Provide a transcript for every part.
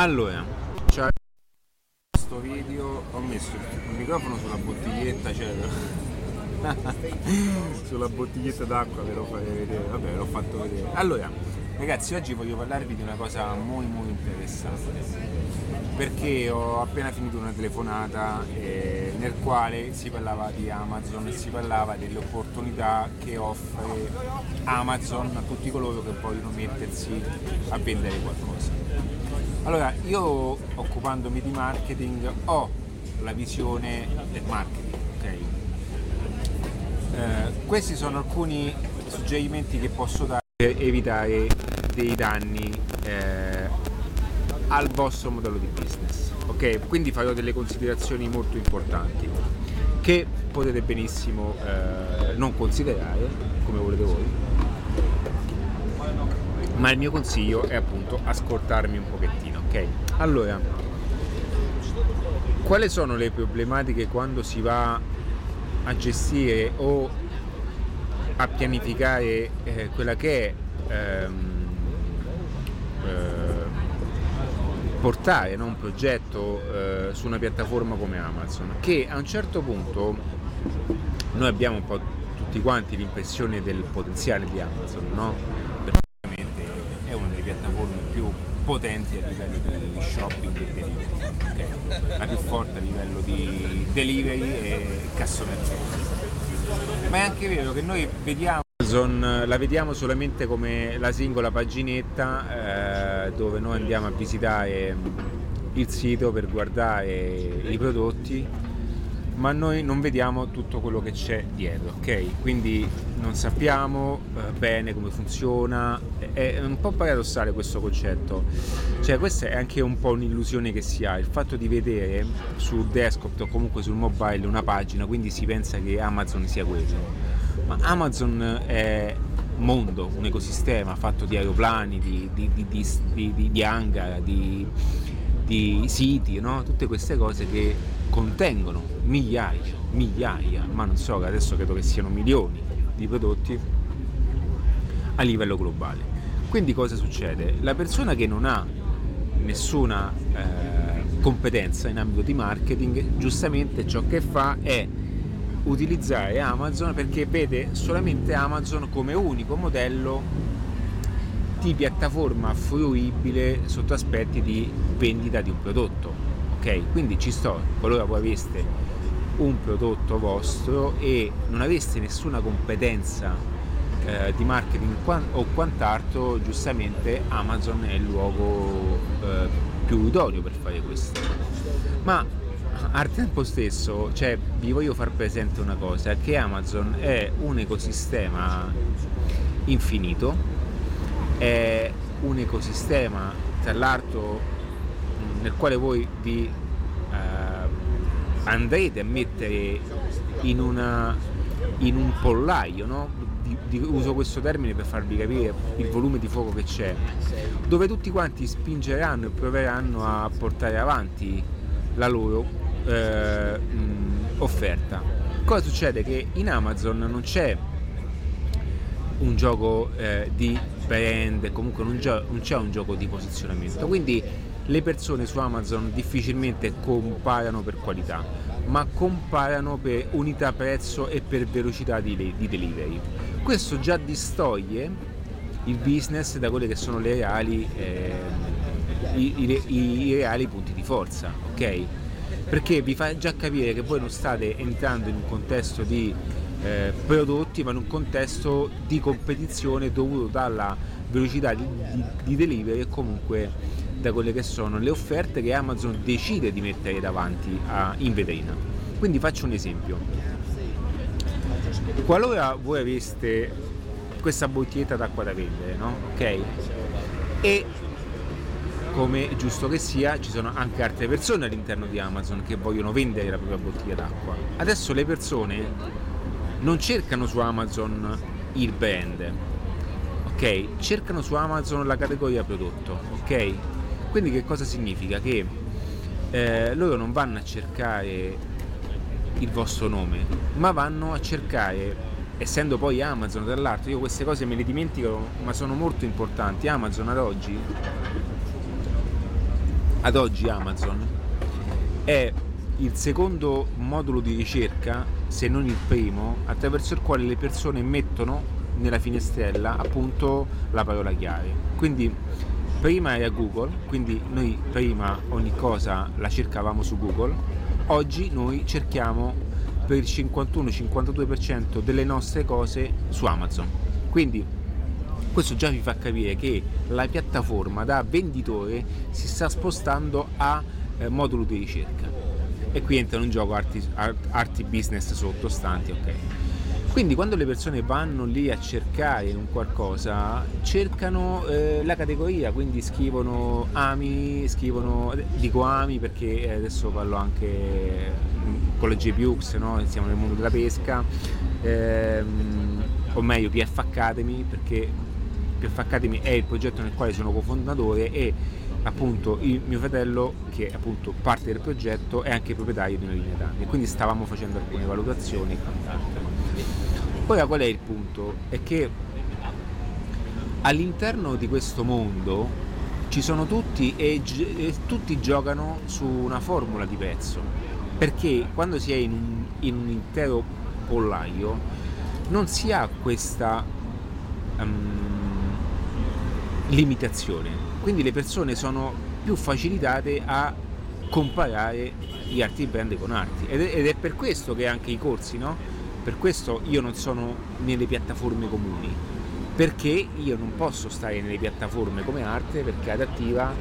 Allora, cioè, questo video ho messo il microfono sulla bottiglietta, cioè sulla bottiglietta d'acqua ve lo farei vedere, vabbè l'ho fatto vedere. Allora, ragazzi, oggi voglio parlarvi di una cosa molto molto interessante perché ho appena finito una telefonata eh, nel quale si parlava di Amazon e si parlava delle opportunità che offre Amazon a tutti coloro che vogliono mettersi a vendere qualcosa. Allora, io occupandomi di marketing ho la visione del marketing, ok? Eh, questi sono alcuni suggerimenti che posso dare per evitare dei danni eh, al vostro modello di business, ok? Quindi farò delle considerazioni molto importanti che potete benissimo eh, non considerare come volete voi ma il mio consiglio è appunto ascoltarmi un pochettino, ok? Allora, quali sono le problematiche quando si va a gestire o a pianificare eh, quella che è ehm, eh, portare no, un progetto eh, su una piattaforma come Amazon? Che a un certo punto noi abbiamo un po' tutti quanti l'impressione del potenziale di Amazon, no? potenti a livello di shopping e delivery, okay? la più forte a livello di delivery e customer Ma è anche vero che noi vediamo Amazon la vediamo solamente come la singola paginetta eh, dove noi andiamo a visitare il sito per guardare i prodotti ma noi non vediamo tutto quello che c'è dietro, ok? Quindi non sappiamo eh, bene come funziona, è un po' paradossale questo concetto, cioè questa è anche un po' un'illusione che si ha, il fatto di vedere sul desktop o comunque sul mobile una pagina, quindi si pensa che Amazon sia quello, ma Amazon è mondo, un ecosistema fatto di aeroplani, di, di, di, di, di hangar, di, di siti, no? tutte queste cose che contengono migliaia, migliaia, ma non so, adesso credo che siano milioni di prodotti a livello globale. Quindi cosa succede? La persona che non ha nessuna eh, competenza in ambito di marketing, giustamente ciò che fa è utilizzare Amazon perché vede solamente Amazon come unico modello di piattaforma fruibile sotto aspetti di vendita di un prodotto ok? Quindi ci sto, qualora voi aveste un prodotto vostro e non aveste nessuna competenza eh, di marketing o quant'altro, giustamente Amazon è il luogo eh, più idoneo per fare questo. Ma al tempo stesso, cioè, vi voglio far presente una cosa, che Amazon è un ecosistema infinito, è un ecosistema tra l'altro nel quale voi vi eh, andrete a mettere in, una, in un pollaio, no? di, di, uso questo termine per farvi capire il volume di fuoco che c'è, dove tutti quanti spingeranno e proveranno a portare avanti la loro eh, offerta. Cosa succede? Che in Amazon non c'è un gioco eh, di brand, comunque non, gio- non c'è un gioco di posizionamento, quindi le persone su Amazon difficilmente comparano per qualità, ma comparano per unità prezzo e per velocità di, di delivery. Questo già distoglie il business da quelli che sono le reali, eh, i, i, i, reali punti di forza, ok? Perché vi fa già capire che voi non state entrando in un contesto di eh, prodotti, ma in un contesto di competizione dovuto dalla velocità di, di, di delivery e comunque da quelle che sono le offerte che Amazon decide di mettere davanti a, in vetrina. Quindi faccio un esempio. Qualora voi aveste questa bottiglietta d'acqua da vendere, no? Ok? E come giusto che sia, ci sono anche altre persone all'interno di Amazon che vogliono vendere la propria bottiglia d'acqua. Adesso le persone non cercano su Amazon il brand, ok? Cercano su Amazon la categoria prodotto, ok? Quindi che cosa significa? Che eh, loro non vanno a cercare il vostro nome, ma vanno a cercare, essendo poi Amazon tra io queste cose me le dimentico, ma sono molto importanti. Amazon ad oggi ad oggi Amazon è il secondo modulo di ricerca, se non il primo, attraverso il quale le persone mettono nella finestrella appunto la parola chiave. Quindi prima era Google, quindi noi prima ogni cosa la cercavamo su Google, oggi noi cerchiamo per il 51-52% delle nostre cose su Amazon. Quindi questo già vi fa capire che la piattaforma da venditore si sta spostando a eh, modulo di ricerca e qui entrano in gioco arti, arti business sottostanti, ok? Quindi quando le persone vanno lì a cercare un qualcosa, cercano eh, la categoria, quindi scrivono ami, scrivono, dico ami perché adesso parlo anche con le JPUX, no? siamo nel mondo della pesca, ehm, o meglio PF Academy perché PF Academy è il progetto nel quale sono cofondatore e appunto il mio fratello che è appunto parte del progetto è anche proprietario di una linea d'anni quindi stavamo facendo alcune valutazioni e quant'altro. Ora qual è il punto? è che all'interno di questo mondo ci sono tutti e, e tutti giocano su una formula di prezzo perché quando si è in un, in un intero pollaio non si ha questa um, limitazione quindi le persone sono più facilitate a comparare gli arti brand con arti ed è, ed è per questo che anche i corsi, no? Per questo io non sono nelle piattaforme comuni, perché io non posso stare nelle piattaforme come arte perché adattiva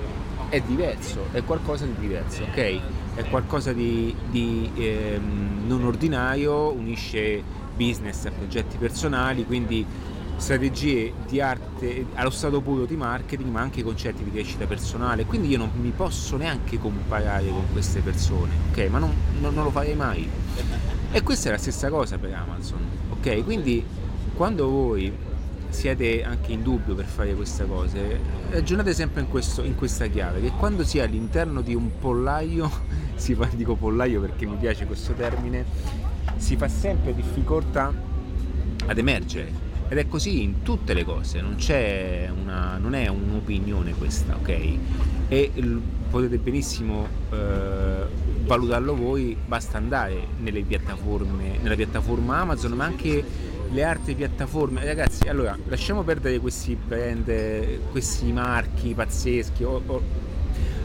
è diverso, è qualcosa di diverso, ok? È qualcosa di, di ehm, non ordinario, unisce business a progetti personali, quindi strategie di arte allo stato puro di marketing ma anche concetti di crescita personale. Quindi io non mi posso neanche comparare con queste persone ok? Ma non, non, non lo farei mai. E questa è la stessa cosa per Amazon ok? Quindi quando voi siete anche in dubbio per fare queste cose ragionate sempre in, questo, in questa chiave che quando si è all'interno di un pollaio si fa, dico pollaio perché mi piace questo termine si fa sempre difficoltà ad emergere ed è così in tutte le cose, non, una, non è un'opinione questa, ok? E potete benissimo eh, valutarlo voi, basta andare nelle piattaforme, nella piattaforma Amazon, ma anche le altre piattaforme. Ragazzi, allora lasciamo perdere questi brand, questi marchi pazzeschi. O, o,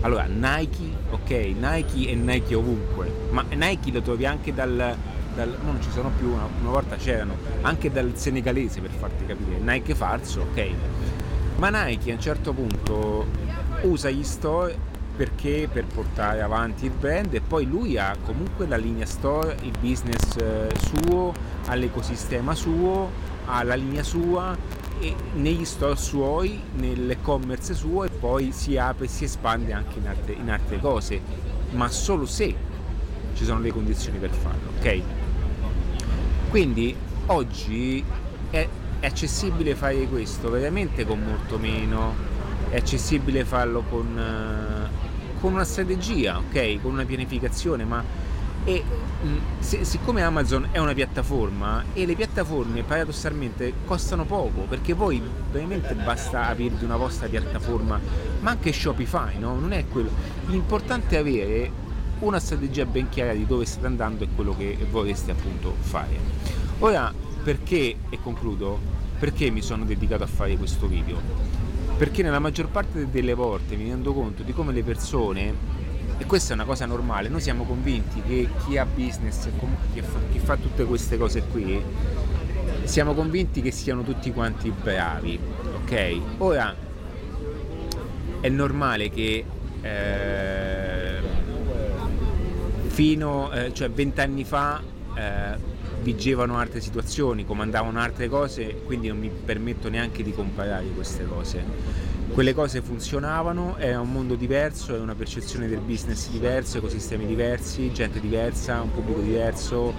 allora, Nike, ok, Nike e Nike ovunque, ma Nike lo trovi anche dal dal, non ci sono più, una, una, volta c'erano, anche dal senegalese per farti capire, Nike falso, ok. Ma Nike a un certo punto usa gli store perché per portare avanti il brand e poi lui ha comunque la linea store, il business eh, suo, ha l'ecosistema suo, ha la linea sua e negli store suoi, nell'e-commerce suo e poi si apre e si espande anche in altre, in altre cose, ma solo se ci sono le condizioni per farlo, ok? Quindi oggi è, accessibile fare questo veramente con molto meno, è accessibile farlo con, uh, con una strategia, ok? Con una pianificazione, ma e, mh, se, siccome Amazon è una piattaforma e le piattaforme paradossalmente costano poco perché poi veramente basta aprirvi una vostra piattaforma ma anche Shopify no? non è quello l'importante è avere una strategia ben chiara di dove state andando e quello che vorreste appunto fare. Ora, perché, e concludo, perché mi sono dedicato a fare questo video? Perché nella maggior parte delle volte mi rendo conto di come le persone, e questa è una cosa normale, noi siamo convinti che chi ha business, chi fa, tutte queste cose qui, siamo convinti che siano tutti quanti bravi, ok? Ora, è normale che... Eh, fino, eh, cioè vent'anni fa eh, vigevano altre situazioni, comandavano altre cose, quindi non mi permetto neanche di comparare queste cose. Quelle cose funzionavano, era un mondo diverso, è una percezione del business diverso, ecosistemi diversi, gente diversa, un pubblico diverso,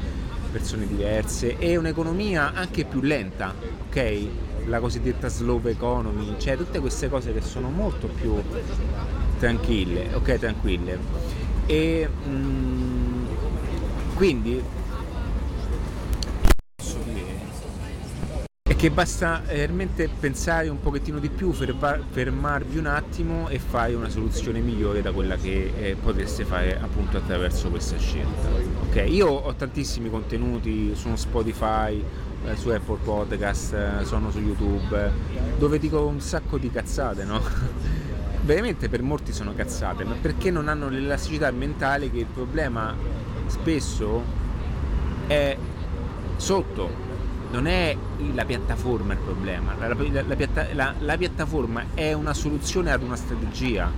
persone diverse e un'economia anche più lenta, ok? La cosiddetta slow economy, cioè tutte queste cose che sono molto più tranquille, ok? Tranquille. E mh, quindi che basta realmente pensare un pochettino di più, fermarvi un attimo e fare una soluzione migliore da quella che eh, potreste fare appunto attraverso questa scelta. Ok, io ho tantissimi contenuti su Spotify, eh, su Apple Podcast, eh, sono su YouTube, dove dico un sacco di cazzate, no? Veramente per molti sono cazzate, ma perché non hanno l'elasticità mentale che il problema spesso è sotto. Non è la piattaforma il problema, la, la, la, la, piattaforma è una soluzione ad una strategia,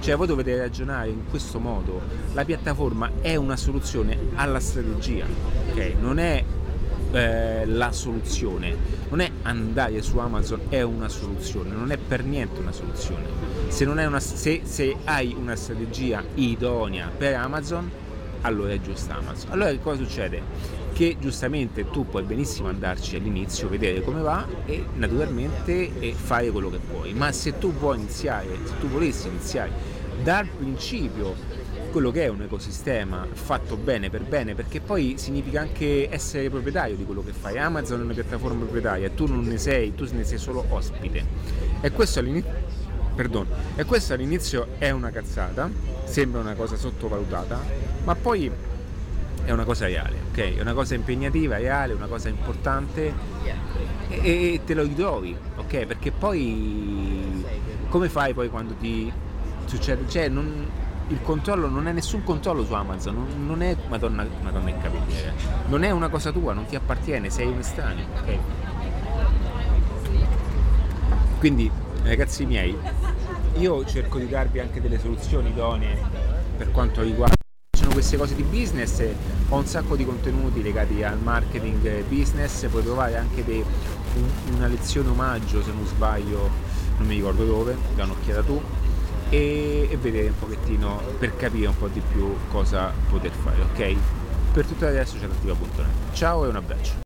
cioè voi dovete ragionare in questo modo, la piattaforma è una soluzione alla strategia, ok? Non è eh, la soluzione, non è andare su Amazon è una soluzione, non è per niente una soluzione. Se, una, se, se hai una strategia idonea per Amazon, allora è giusta Amazon. Allora che cosa succede? che giustamente tu puoi benissimo andarci all'inizio, vedere come va e naturalmente fare quello che puoi, ma se tu vuoi iniziare, se tu volessi iniziare dal principio quello che è un ecosistema fatto bene per bene, perché poi significa anche essere proprietario di quello che fai. Amazon è una piattaforma proprietaria, tu non ne sei, tu ne sei solo ospite. E questo all'inizio, perdon, e questo all'inizio è una cazzata, sembra una cosa sottovalutata, ma poi è una cosa reale, ok? È una cosa impegnativa, reale, una cosa importante e, e te lo ritrovi, ok? Perché poi come fai poi quando ti succede? Cioè, non, il controllo non è nessun controllo su Amazon, non, non è Madonna, Madonna in capelli, non è una cosa tua, non ti appartiene, sei un estraneo, ok? Quindi, ragazzi miei, io cerco di darvi anche delle soluzioni idonee per quanto riguarda queste cose di business ho un sacco di contenuti legati al marketing business puoi trovare anche dei, un, una lezione omaggio se non sbaglio non mi ricordo dove da un'occhiata tu e, e, vedere un pochettino per capire un po' di più cosa poter fare ok? Per tutto adesso c'è l'attiva.net ciao e un abbraccio